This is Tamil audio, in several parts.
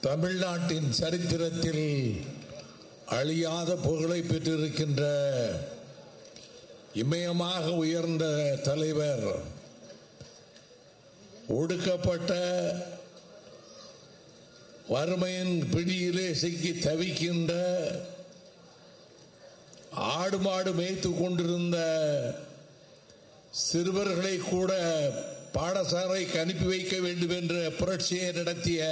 தமிழ்நாட்டின் சரித்திரத்தில் அழியாத புகழை பெற்றிருக்கின்ற இமயமாக உயர்ந்த தலைவர் ஒடுக்கப்பட்ட வறுமையின் பிடியிலே சிக்கி தவிக்கின்ற ஆடு மாடு மேய்த்து கொண்டிருந்த சிறுவர்களை கூட பாடசாலைக்கு அனுப்பி வைக்க வேண்டும் என்ற புரட்சியை நடத்திய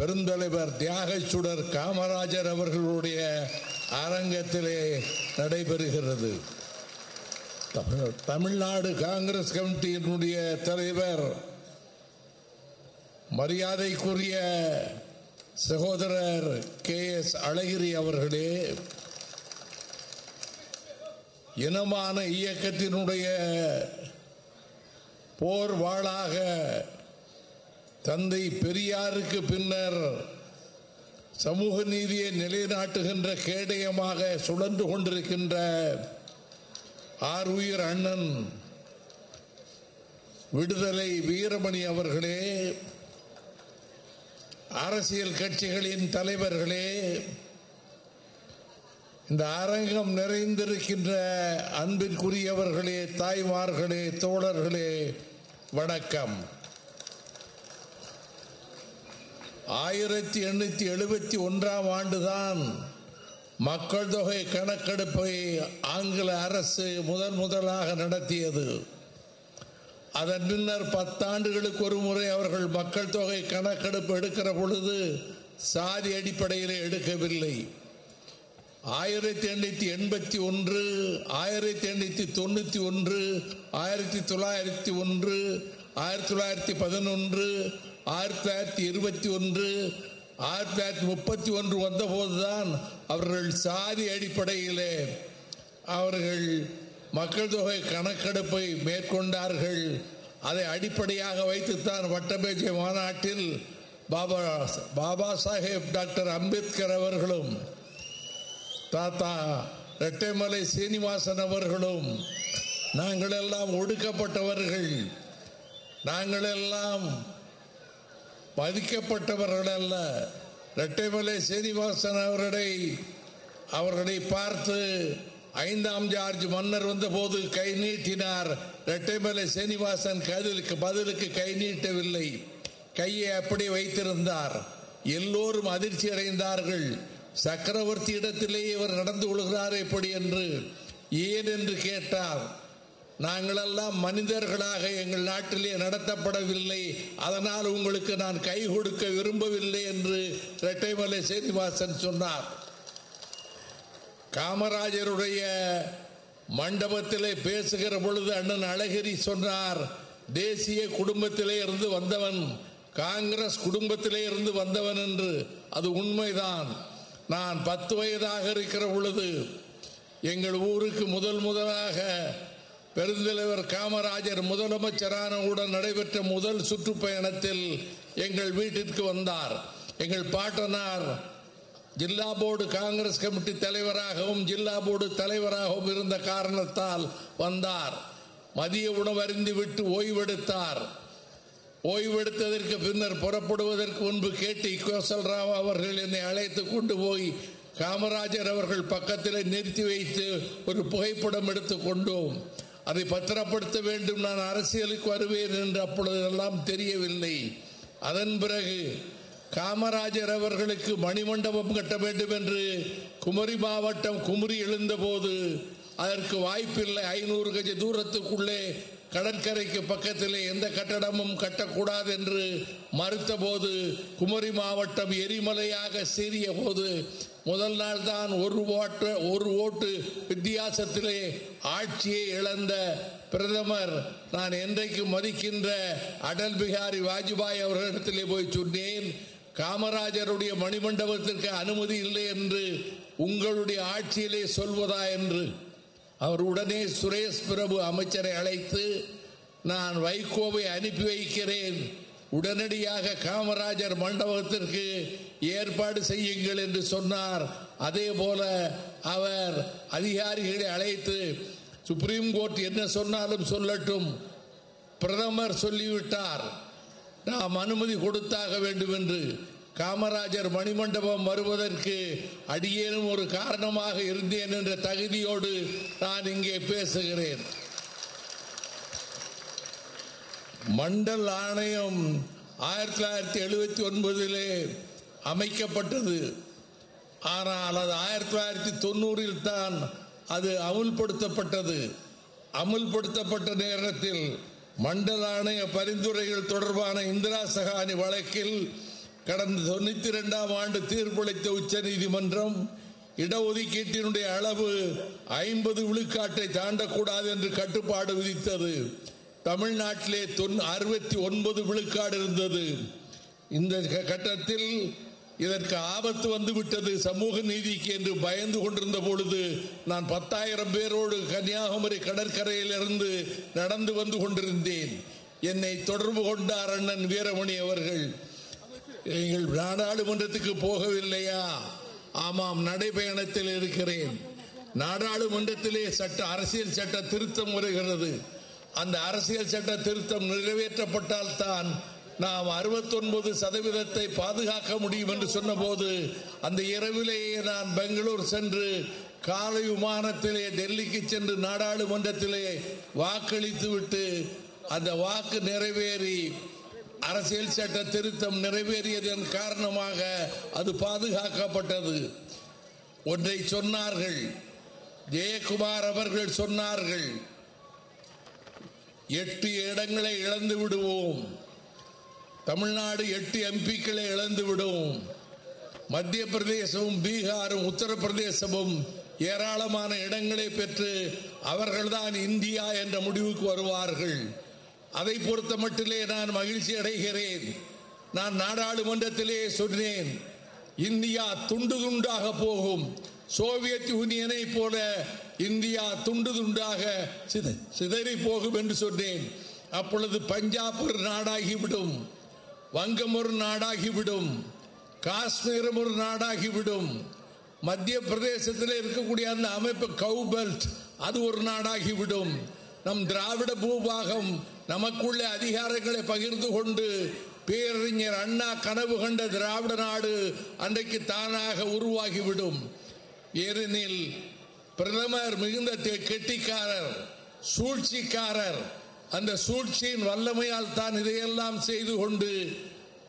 பெருந்தலைவர் தியாகச்சுடர் காமராஜர் அவர்களுடைய அரங்கத்திலே நடைபெறுகிறது. தமிழ்- தமிழ்நாடு காங்கிரஸ் கமிட்டியினுடைய தலைவர் மரியாதைக்குரிய சகோதரர் கே எஸ் அழகிரி அவர்களே இனமான இயக்கத்தினுடைய போர்வாளாக தந்தை பெரியாருக்கு பின்னர் சமூக நீதியை நிலைநாட்டுகின்ற கேடயமாக சுழன்று கொண்டிருக்கின்ற ஆர் உயிர் அண்ணன் விடுதலை வீரமணி அவர்களே அரசியல் கட்சிகளின் தலைவர்களே இந்த அரங்கம் நிறைந்திருக்கின்ற அன்பிற்குரியவர்களே தாய்மார்களே தோழர்களே வணக்கம். ஆயிரத்தி எண்ணூத்தி எழுபத்தி ஒன்றாம் ஆண்டுதான் மக்கள் தொகை கணக்கெடுப்பை ஆங்கில அரசு முதன் முதலாக நடத்தியது. அதன் பின்னர் பத்தாண்டுகளுக்கு ஒரு முறை அவர்கள் மக்கள் தொகை கணக்கெடுப்பு எடுக்கிற பொழுது சாதி அடிப்படையில் எடுக்கவில்லை. ஆயிரத்தி எண்ணூத்தி எண்பத்தி ஒன்று ஆயிரத்தி எண்ணூத்தி தொண்ணூத்தி ஒன்று ஆயிரத்தி தொள்ளாயிரத்தி ஒன்று ஆயிரத்தி தொள்ளாயிரத்தி பதினொன்று ஆயிரத்தி தொள்ளாயிரத்தி இருபத்தி ஒன்று ஆயிரத்தி தொள்ளாயிரத்தி முப்பத்தி ஒன்று வந்தபோதுதான் அவர்கள் சாதி அடிப்படையிலே அவர்கள் மக்கள் தொகை கணக்கெடுப்பை மேற்கொண்டார்கள். அதை அடிப்படையாக வைத்துத்தான் வட்டமேஜை மாநாட்டில் பாபா பாபா சாஹேப் டாக்டர் அம்பேத்கர் அவர்களும் தாத்தா ரெட்டைமலை சீனிவாசன் அவர்களும் நாங்கள் எல்லாம் ஒடுக்கப்பட்டவர்கள். நாங்கள் எல்லாம் மதிக்கப்பட்டவர்கள் அல்ல ரெட்டைமலை சீனிவாசன் அவர்களை அவர்களை பார்த்து ஐந்தாம் ஜார்ஜ் மன்னர் வந்தபோது கை நீட்டினார். ரெட்டைமலை சீனிவாசன் கதிலுக்கு பதிலுக்கு கை நீட்டவில்லை. கையை அப்படி வைத்திருந்தார். எல்லோரும் அதிர்ச்சி அடைந்தார்கள். சக்கரவர்த்தி இடத்திலே இவர் நடந்து கொள்கிறார் எப்படி என்று ஏன் என்று கேட்டார். நாங்களெல்லாம் மனிதர்களாக எங்கள் நாட்டிலே நடத்தப்படவில்லை. அதனால் உங்களுக்கு நான் கை கொடுக்க விரும்பவில்லை என்று இரட்டைமலை சீனிவாசன் சொன்னார். காமராஜருடைய மண்டபத்திலே பேசுகிற பொழுது அண்ணன் அழகிரி சொன்னார் தேசிய குடும்பத்திலே இருந்து வந்தவன் காங்கிரஸ் குடும்பத்திலே இருந்து வந்தவன் என்று. அது உண்மைதான். நான் பத்து வயதாக இருக்கிற பொழுது எங்கள் ஊருக்கு முதல் முதலாக பெருந்தலைவர் காமராஜர் முதலமைச்சரானவுடன் நடைபெற்ற முதல் சுற்றுப்பயணத்தில் எங்கள் வீட்டிற்கு வந்தார். எங்கள் பாட்டனார் ஜில்லா போர்டு காங்கிரஸ் கமிட்டி தலைவராகவும் ஜில்லா போர்டு தலைவராகவும் இருந்த காரணத்தால் வந்தார். மதிய உணவு அருந்தி விட்டு ஓய்வெடுத்தார். ஓய்வெடுத்ததற்கு பின்னர் புறப்படுவதற்கு முன்பு கேட்டி கோசல்ராவ் அவர்கள் என்னை அழைத்து கொண்டு போய் காமராஜர் அவர்கள் பக்கத்தில் நிறுத்தி வைத்து ஒரு புகைப்படம் எடுத்து கொண்டோம். அதை பத்திரப்படுத்த வேண்டும். நான் அரசியலுக்கு வருவேன் என்று அப்பொழுதெல்லாம் தெரியவில்லை. அதன் பிறகு காமராஜர் அவர்களுக்கு மணிமண்டபம் கட்ட வேண்டும் என்று குமரி மாவட்டம் குமரி எழுந்தபோது அதற்கு வாய்ப்பில்லை. ஐநூறு கஜ தூரத்துக்குள்ளே கடற்கரைக்கு பக்கத்திலே எந்த கட்டடமும் கட்டக்கூடாது என்று மறுத்தபோது குமரி மாவட்டம் எரிமலையாக சீறிய போது முதல் நாள் தான் ஒரு ஓட்டு ஒரு ஓட்டு வித்தியாசத்திலே ஆட்சியை இழந்த பிரதமர். நான் என்றைக்கு மதிக்கின்ற அடல் பிகாரி வாஜ்பாய் அவர்களிடத்திலே போய் சொன்னேன் காமராஜருடைய மணிமண்டபத்திற்கு அனுமதி இல்லை என்று உங்களுடைய ஆட்சியிலே சொல்வதா என்று. அவர் உடனே சுரேஷ் பிரபு அமைச்சரை அழைத்து நான் வைகோவை அனுப்பி வைக்கிறேன். உடனடியாக காமராஜர் மண்டபத்திற்கு ஏற்பாடு செய்யுங்கள் என்று சொன்னார். அதே போல அவர் அதிகாரிகளை அழைத்து சுப்ரீம் கோர்ட் என்ன சொன்னாலும் சொல்லட்டும். பிரதமர் சொல்லிவிட்டார். நாம் அனுமதி கொடுத்தாக வேண்டும் என்று காமராஜர் மணிமண்டபம் வருவதற்கு அடியேனும் ஒரு காரணமாக இருந்தேன் என்ற தகுதியோடு நான் இங்கே பேசுகிறேன். மண்டல் ஆணையம் ஆயிரத்தி தொள்ளாயிரத்தி எழுபத்தி ஒன்பதிலே அமைக்கப்பட்டது. ஆனால் அது ஆயிரத்தி தொள்ளாயிரத்தி தொண்ணூறில் தான் அது அமுல்படுத்தப்பட்டது. அமுல்படுத்தப்பட்ட நேரத்தில் மண்டல ஆணைய பரிந்துரைகள் தொடர்பான இந்திரா சகானி வழக்கில் கடந்த தொண்ணூத்தி இரண்டாம் ஆண்டு தீர்ப்பளித்த உச்ச நீதிமன்றம் இடஒதுக்கீட்டினுடைய அளவு ஐம்பது விழுக்காட்டை தாண்டக்கூடாது என்று கட்டுப்பாடு விதித்தது. தமிழ்நாட்டிலே அறுபத்தி ஒன்பது விழுக்காடு இருந்தது. இந்த கட்டத்தில் இதற்கு ஆபத்து வந்துவிட்டது சமூக நீதிக்கு என்று பயந்து கொண்டிருந்த பொழுது நான் பத்தாயிரம் பேரோடு கன்னியாகுமரி கடற்கரையில் இருந்து நடந்து வந்து கொண்டிருந்தேன். என்னை தொடர்பு கொண்டார் அண்ணன் வீரமணி அவர்கள். நீங்கள் நாடாளுமன்றத்துக்கு போகவில்லையா? ஆமாம் நடைபயணத்தில் இருக்கிறேன். நாடாளுமன்றத்திலே சட்ட அரசியல் சட்ட திருத்தம் வருகிறது. அந்த அரசியல் சட்ட திருத்தம் நிறைவேற்றப்பட்டால் தான் நாம் அறுபத்தொன்பது சதவீதத்தை பாதுகாக்க முடியும் என்று சொன்னபோது அந்த இரவிலேயே நான் பெங்களூர் சென்று காலை விமானத்திலே டெல்லிக்கு சென்று நாடாளுமன்றத்திலே வாக்களித்து விட்டு அந்த வாக்கு நிறைவேறி அரசியல் சட்ட திருத்தம் நிறைவேறியதன் காரணமாக அது பாதுகாக்கப்பட்டது. ஒன்றை சொன்னார்கள் ஜெயக்குமார் அவர்கள் சொன்னார்கள் எட்டு இடங்களை இழந்து விடுவோம். தமிழ்நாடு எட்டு எம்பிக்களை இழந்து விடும். மத்திய பிரதேசமும் பீகாரும் உத்தரப்பிரதேசமும் ஏராளமான இடங்களை பெற்று அவர்கள்தான் இந்தியா என்ற முடிவுக்கு வருவார்கள். அதை பொறுத்த மட்டிலே நான் மகிழ்ச்சி அடைகிறேன். நான் நாடாளுமன்றத்திலே சொன்னேன் இந்தியா துண்டு துண்டாக போகும். சோவியத் யூனியனை போல இந்தியா துண்டு துண்டாக சிதறி போகும் என்று சொன்னேன். அப்பொழுது பஞ்சாப் ஒரு நாடாகிவிடும். வங்கம் ஒரு நாடாகிவிடும் காஷ்மீரம் ஒரு நாடாகிவிடும் மத்திய பிரதேசத்தில் இருக்கக்கூடிய அந்த அமைப்பு கவுபெல்ட் அது ஒரு நாடாகிவிடும். நம் திராவிட பூபாகம் நமக்குள்ள அதிகாரங்களை பகிர்ந்து கொண்டு பேரறிஞர் அண்ணா கனவு கண்ட திராவிட நாடு அன்றைக்கு தானாக உருவாகிவிடும். ஏனெனில் பிரதமர் மிகுந்த கெட்டிக்காரர் சூழ்ச்சிக்காரர் அந்த சூழ்ச்சியின் வல்லமையால் தான் இதையெல்லாம் செய்து கொண்டு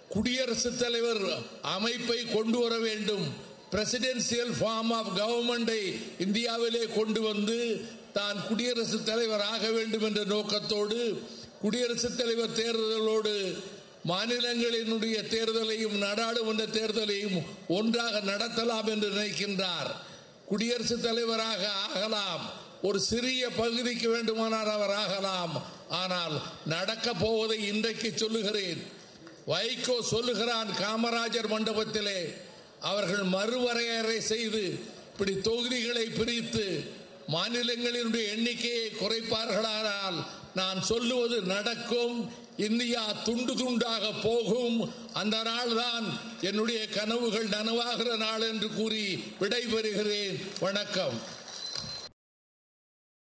குடியரசுத் தலைவர் அமைப்பை கொண்டு வர வேண்டும். பிரசிடென்சியல் ஃபார்ம் ஆஃப் கவர்மெண்டை இந்தியாவிலே கொண்டு வந்து தான் குடியரசுத் தலைவர் ஆக வேண்டும் என்ற நோக்கத்தோடு குடியரசுத் தலைவர் தேர்தலோடு மாநிலங்களினுடைய தேர்தலையும் நாடாளுமன்ற தேர்தலையும் ஒன்றாக நடத்தலாம் என்று நினைக்கின்றார். குடியரசுத் தலைவராக ஆகலாம். ஒரு சிறிய பகுதிக்கு வேண்டுமானால் அவர் ஆகலாம். ஆனால் நடக்க போவதை இன்றைக்கு சொல்லுகிறேன். வைகோ சொல்லுகிறான் காமராஜர் மண்டபத்திலே அவர்கள் மறுவரையறை செய்து இப்படி தொகுதிகளை பிரித்து மாநிலங்களினுடைய எண்ணிக்கையை குறைப்பார்களானால் நான் சொல்லுவது நடக்கும் இந்தியா துண்டு துண்டாக போகும் அந்த நாள் தான் என்னுடைய கனவுகள் நனவாகிற நாள் என்று கூறி விடைபெறுகிறேன். வணக்கம்.